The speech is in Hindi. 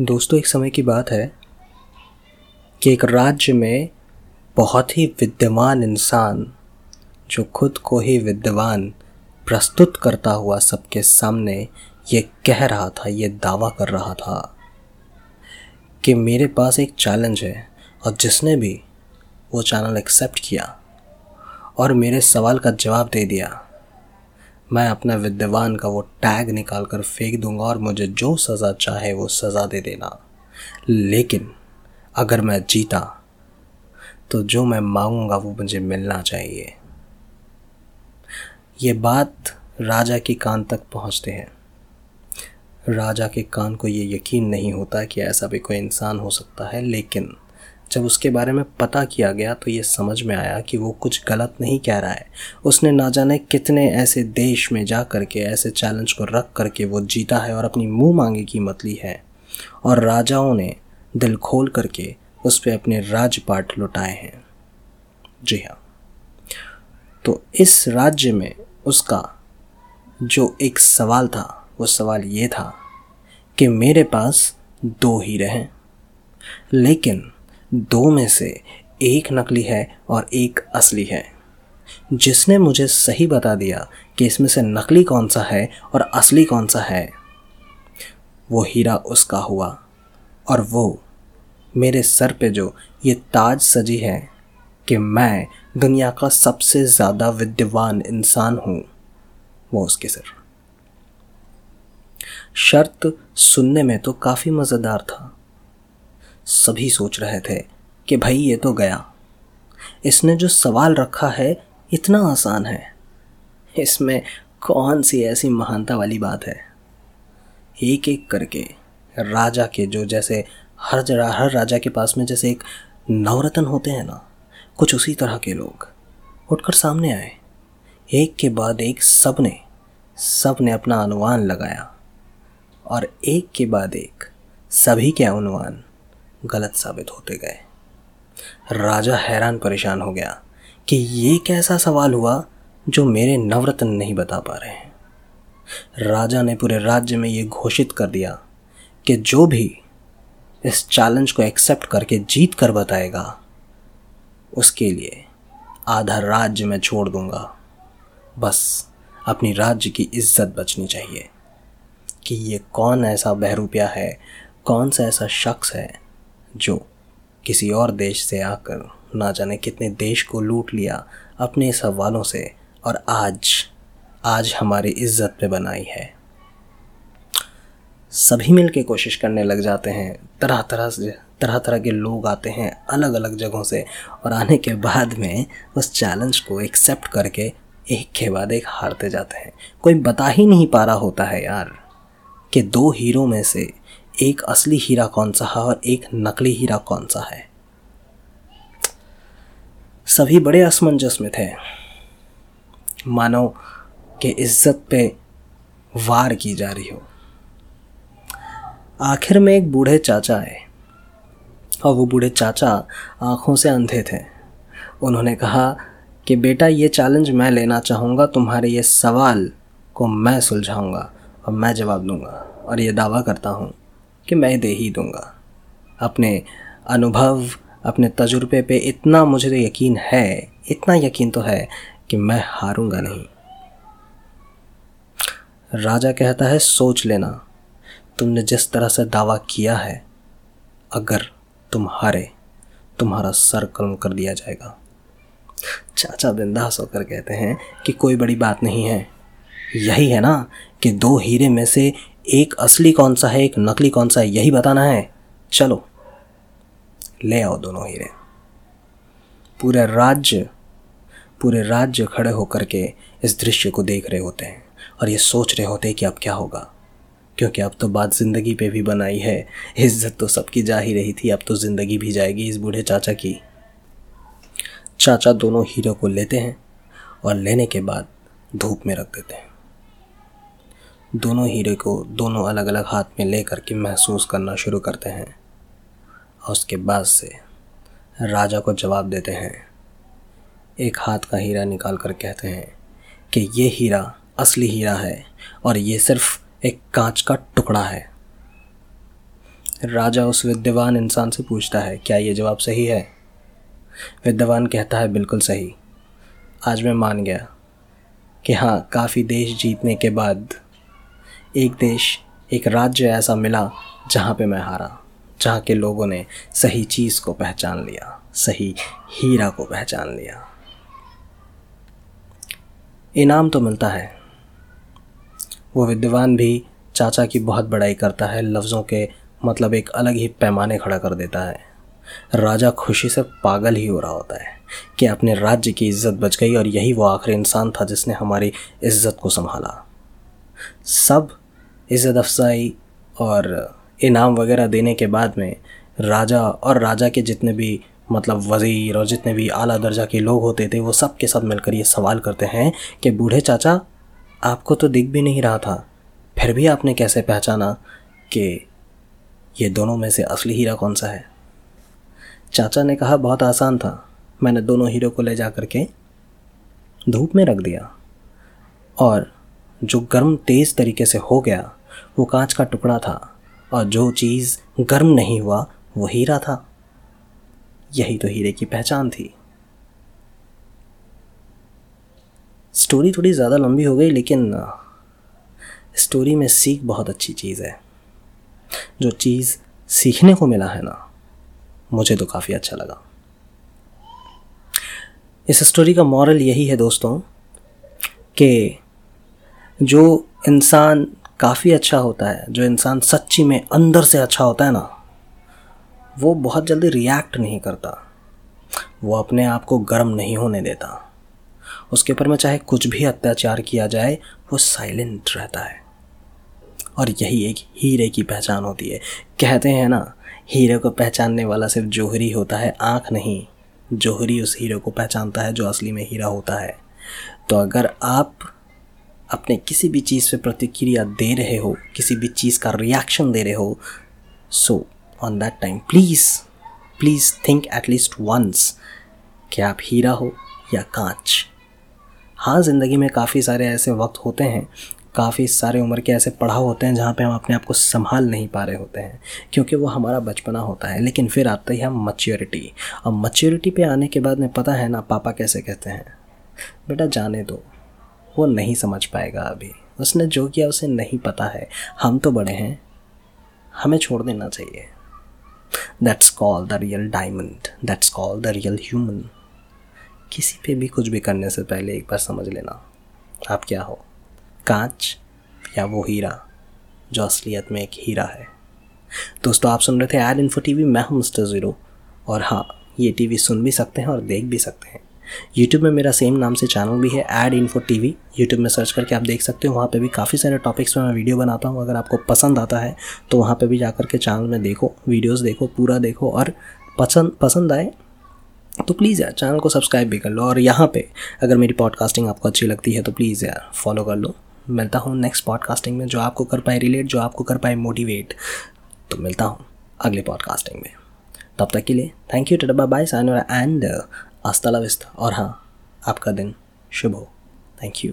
दोस्तों, एक समय की बात है कि एक राज्य में बहुत ही विद्यमान इंसान जो खुद को ही विद्यमान प्रस्तुत करता हुआ सबके सामने ये कह रहा था, ये दावा कर रहा था कि मेरे पास एक चैलेंज है और जिसने भी वो चैनल एक्सेप्ट किया और मेरे सवाल का जवाब दे दिया। मैं अपना विद्यमान का वो टैग निकाल कर फेंक दूँगा और मुझे जो सज़ा चाहे वो सज़ा दे देना। लेकिन अगर मैं जीता तो जो मैं मांगूँगा वो मुझे मिलना चाहिए। ये बात राजा के कान तक पहुँचते हैं। राजा के कान को ये यकीन नहीं होता कि ऐसा भी कोई इंसान हो सकता है, लेकिन जब उसके बारे में पता किया गया तो ये समझ में आया कि वो कुछ गलत नहीं कह रहा है। उसने ना जाने कितने ऐसे देश में जा कर के ऐसे चैलेंज को रख करके वो जीता है और अपनी मुँह मांगी कीमत ली है। और राजाओं ने दिल खोल करके उस पर अपने राजपाट लुटाए हैं। जी हाँ। तो इस राज्य में उसका जो एक सवाल था, वो सवाल ये था कि मेरे पास दो हीरे हैं, लेकिन दो में से एक नकली है और एक असली है। जिसने मुझे सही बता दिया कि इसमें से नकली कौन सा है और असली कौन सा है, वो हीरा उसका हुआ और वो मेरे सर पे जो ये ताज सजी है कि मैं दुनिया का सबसे ज़्यादा विद्यवान इंसान हूँ, वो उसके सर। शर्त सुनने में तो काफ़ी मज़ेदार था। सभी सोच रहे थे कि भाई ये तो गया। इसने जो सवाल रखा है, इतना आसान है। इसमें कौन सी ऐसी महानता वाली बात है? एक एक करके, राजा के जो जैसे हर जरा, हर राजा के पास में जैसे एक नवरत्न होते हैं ना, कुछ उसी तरह के लोग उठकर सामने आए। एक के बाद एक सबने सबने अपना अनुमान लगाया और एक के बाद एक सभी के अनुमान गलत साबित होते गए। राजा हैरान परेशान हो गया कि ये कैसा सवाल हुआ जो मेरे नवरत्न नहीं बता पा रहे हैं। राजा ने पूरे राज्य में ये घोषित कर दिया कि जो भी इस चैलेंज को एक्सेप्ट करके जीत कर बताएगा, उसके लिए आधा राज्य में छोड़ दूँगा। बस अपनी राज्य की इज़्ज़त बचनी चाहिए कि ये कौन ऐसा बहरूपिया है, कौन सा ऐसा शख्स है जो किसी और देश से आकर ना जाने कितने देश को लूट लिया अपने सवालों से और आज आज हमारी इज़्ज़त पे बनाई है। सभी मिल के कोशिश करने लग जाते हैं। तरह तरह से, तरह तरह के लोग आते हैं अलग अलग जगहों से और आने के बाद में उस चैलेंज को एक्सेप्ट करके एक के बाद एक हारते जाते हैं। कोई बता ही नहीं पा रहा होता है यार कि दो हीरो में से एक असली हीरा कौन सा है और एक नकली हीरा कौन सा है? सभी बड़े असमंजस में थे। मानो के इज़्ज़त पे वार की जा रही हो। आखिर में एक बूढ़े चाचा आए। और वो बूढ़े चाचा आँखों से अंधे थे। उन्होंने कहा कि, बेटा, ये चैलेंज मैं लेना चाहूँगा, तुम्हारे ये सवाल को मैं सुलझाऊँगा और मैं जवाब दूँगा और ये दावा करता हूँ कि मैं दे ही दूँगा। अपने अनुभव, अपने तजुर्बे पे इतना मुझे यकीन है, इतना यकीन तो है कि मैं हारूँगा नहीं। राजा कहता है, सोच लेना, तुमने जिस तरह से दावा किया है, अगर तुम हारे, तुम्हारा सर कलम कर दिया जाएगा। चाचा बिंदास होकर कहते हैं कि कोई बड़ी बात नहीं है। यही है ना कि दो हीरे में से एक असली कौन सा है, एक नकली कौन सा है, यही बताना है। चलो, ले आओ दोनों हीरे। पूरे राज्य पूरे राज्य खड़े होकर के इस दृश्य को देख रहे होते हैं और ये सोच रहे होते हैं कि अब क्या होगा। क्योंकि अब तो बात ज़िंदगी पे भी बनाई है, इज़्ज़त तो सबकी जा ही रही थी, अब तो ज़िंदगी भी जाएगी इस बूढ़े चाचा की। चाचा दोनों हीरो को लेते हैं और लेने के बाद धूप में रख देते हैं। दोनों हीरे को दोनों अलग अलग हाथ में ले करके महसूस करना शुरू करते हैं। और उसके बाद से राजा को जवाब देते हैं। एक हाथ का हीरा निकाल कर कहते हैं कि ये हीरा असली हीरा है और ये सिर्फ़ एक कांच का टुकड़ा है। राजा उस विद्यवान इंसान से पूछता है, क्या ये जवाब सही है? विद्यवान कहता है, बिल्कुल सही। आज मैं मान गया कि हाँ काफ़ी देश जीतने के बाद एक देश, एक राज्य ऐसा मिला जहाँ पे मैं हारा जहाँ के लोगों ने सही चीज़ को पहचान लिया, सही हीरा को पहचान लिया। इनाम तो मिलता है। वो विद्वान भी चाचा की बहुत बड़ाई करता है, लफ्ज़ों के मतलब एक अलग ही पैमाने खड़ा कर देता है। राजा खुशी से पागल ही हो रहा होता है कि अपने राज्य की इज़्ज़त बच गई और यही वो आखिरी इंसान था जिसने हमारी इज़्ज़त को संभाला। सब इज़्ज़त अफजाई और इनाम वगैरह देने के बाद में राजा और राजा के जितने भी मतलब वज़ीर और जितने भी आला दर्जा के लोग होते थे, वो सब के साथ मिलकर ये सवाल करते हैं कि बूढ़े चाचा, आपको तो दिख भी नहीं रहा था। फिर भी आपने कैसे पहचाना कि ये दोनों में से असली हीरा कौन सा है? चाचा ने कहा, बहुत आसान था। मैंने दोनों हीरो को ले जा कर के धूप में रख दिया और जो गर्म तेज़ तरीके से हो गया वो कांच का टुकड़ा था और जो चीज़ गर्म नहीं हुआ, वो हीरा था। यही तो हीरे की पहचान थी। स्टोरी थोड़ी ज़्यादा लंबी हो गई, लेकिन स्टोरी में सीख बहुत अच्छी चीज़ है। जो चीज़ सीखने को मिला है ना, मुझे तो काफ़ी अच्छा लगा। इस स्टोरी का मॉरल यही है दोस्तों, कि जो इंसान काफ़ी अच्छा होता है। जो इंसान सच्ची में अंदर से अच्छा होता है ना, वो बहुत जल्दी रिएक्ट नहीं करता। वो अपने आप को गर्म नहीं होने देता। उसके ऊपर में चाहे कुछ भी अत्याचार किया जाए, वो साइलेंट रहता है। और यही एक हीरे की पहचान होती है। कहते हैं ना, हीरे को पहचानने वाला सिर्फ़ जोहरी होता है, आँख नहीं। जोहरी उस हीरे को पहचानता है जो असली में हीरा होता है। तो अगर आप अपने किसी भी चीज़ पे प्रतिक्रिया दे रहे हो, किसी भी चीज़ का रिएक्शन दे रहे हो so on that time please please think at least once कि आप हीरा हो या कांच। हाँ ज़िंदगी में काफ़ी सारे ऐसे वक्त होते हैं, काफ़ी सारे उम्र के ऐसे पढ़ाव होते हैं जहाँ पे हम अपने आप को संभाल नहीं पा रहे होते हैं, क्योंकि वो हमारा बचपना होता है, लेकिन फिर आते ही हम मच्योरिटी और मच्योरिटी पे आने के बाद में पता है ना पापा कैसे कहते हैं, बेटा जाने दो। वो नहीं समझ पाएगा अभी। उसने जो किया, उसे नहीं पता है। हम तो बड़े हैं। हमें छोड़ देना चाहिए। That's call the real diamond that's call the real human किसी पे भी कुछ भी करने से पहले एक बार समझ लेना। आप क्या हो? कांच या वो हीरा, जो असलियत में एक हीरा है। दोस्तों, आप सुन रहे थे एड इन्फो टीवी मैं हूँ मिस्टर ज़ीरो और हाँ ये टीवी सुन भी सकते हैं और देख भी सकते हैं। यूट्यूब में मेरा सेम नाम से चैनल भी है ad info T V YouTube में सर्च करके आप देख सकते हो, वहाँ पे भी काफ़ी सारे टॉपिक्स पे मैं वीडियो बनाता हूँ। अगर आपको पसंद आता है तो वहाँ पे भी जा कर के चैनल में देखो वीडियोज़ देखो, पूरा देखो। और पसंद पसंद आए तो प्लीज़ यार चैनल को सब्सक्राइब भी कर लो। और यहाँ पे अगर मेरी पॉडकास्टिंग आपको अच्छी लगती है तो प्लीज़ यार फॉलो कर लो। मिलता हूँ नेक्स्ट पॉडकास्टिंग में, जो आपको कर पाए रिलेट जो आपको कर पाए मोटिवेट तो मिलता हूँ अगले पॉडकास्टिंग में। तब तक के लिए थैंक यू टडबा बाय साइन एंड आस्ता विस्ता और हाँ आपका दिन शुभ हो। Thank you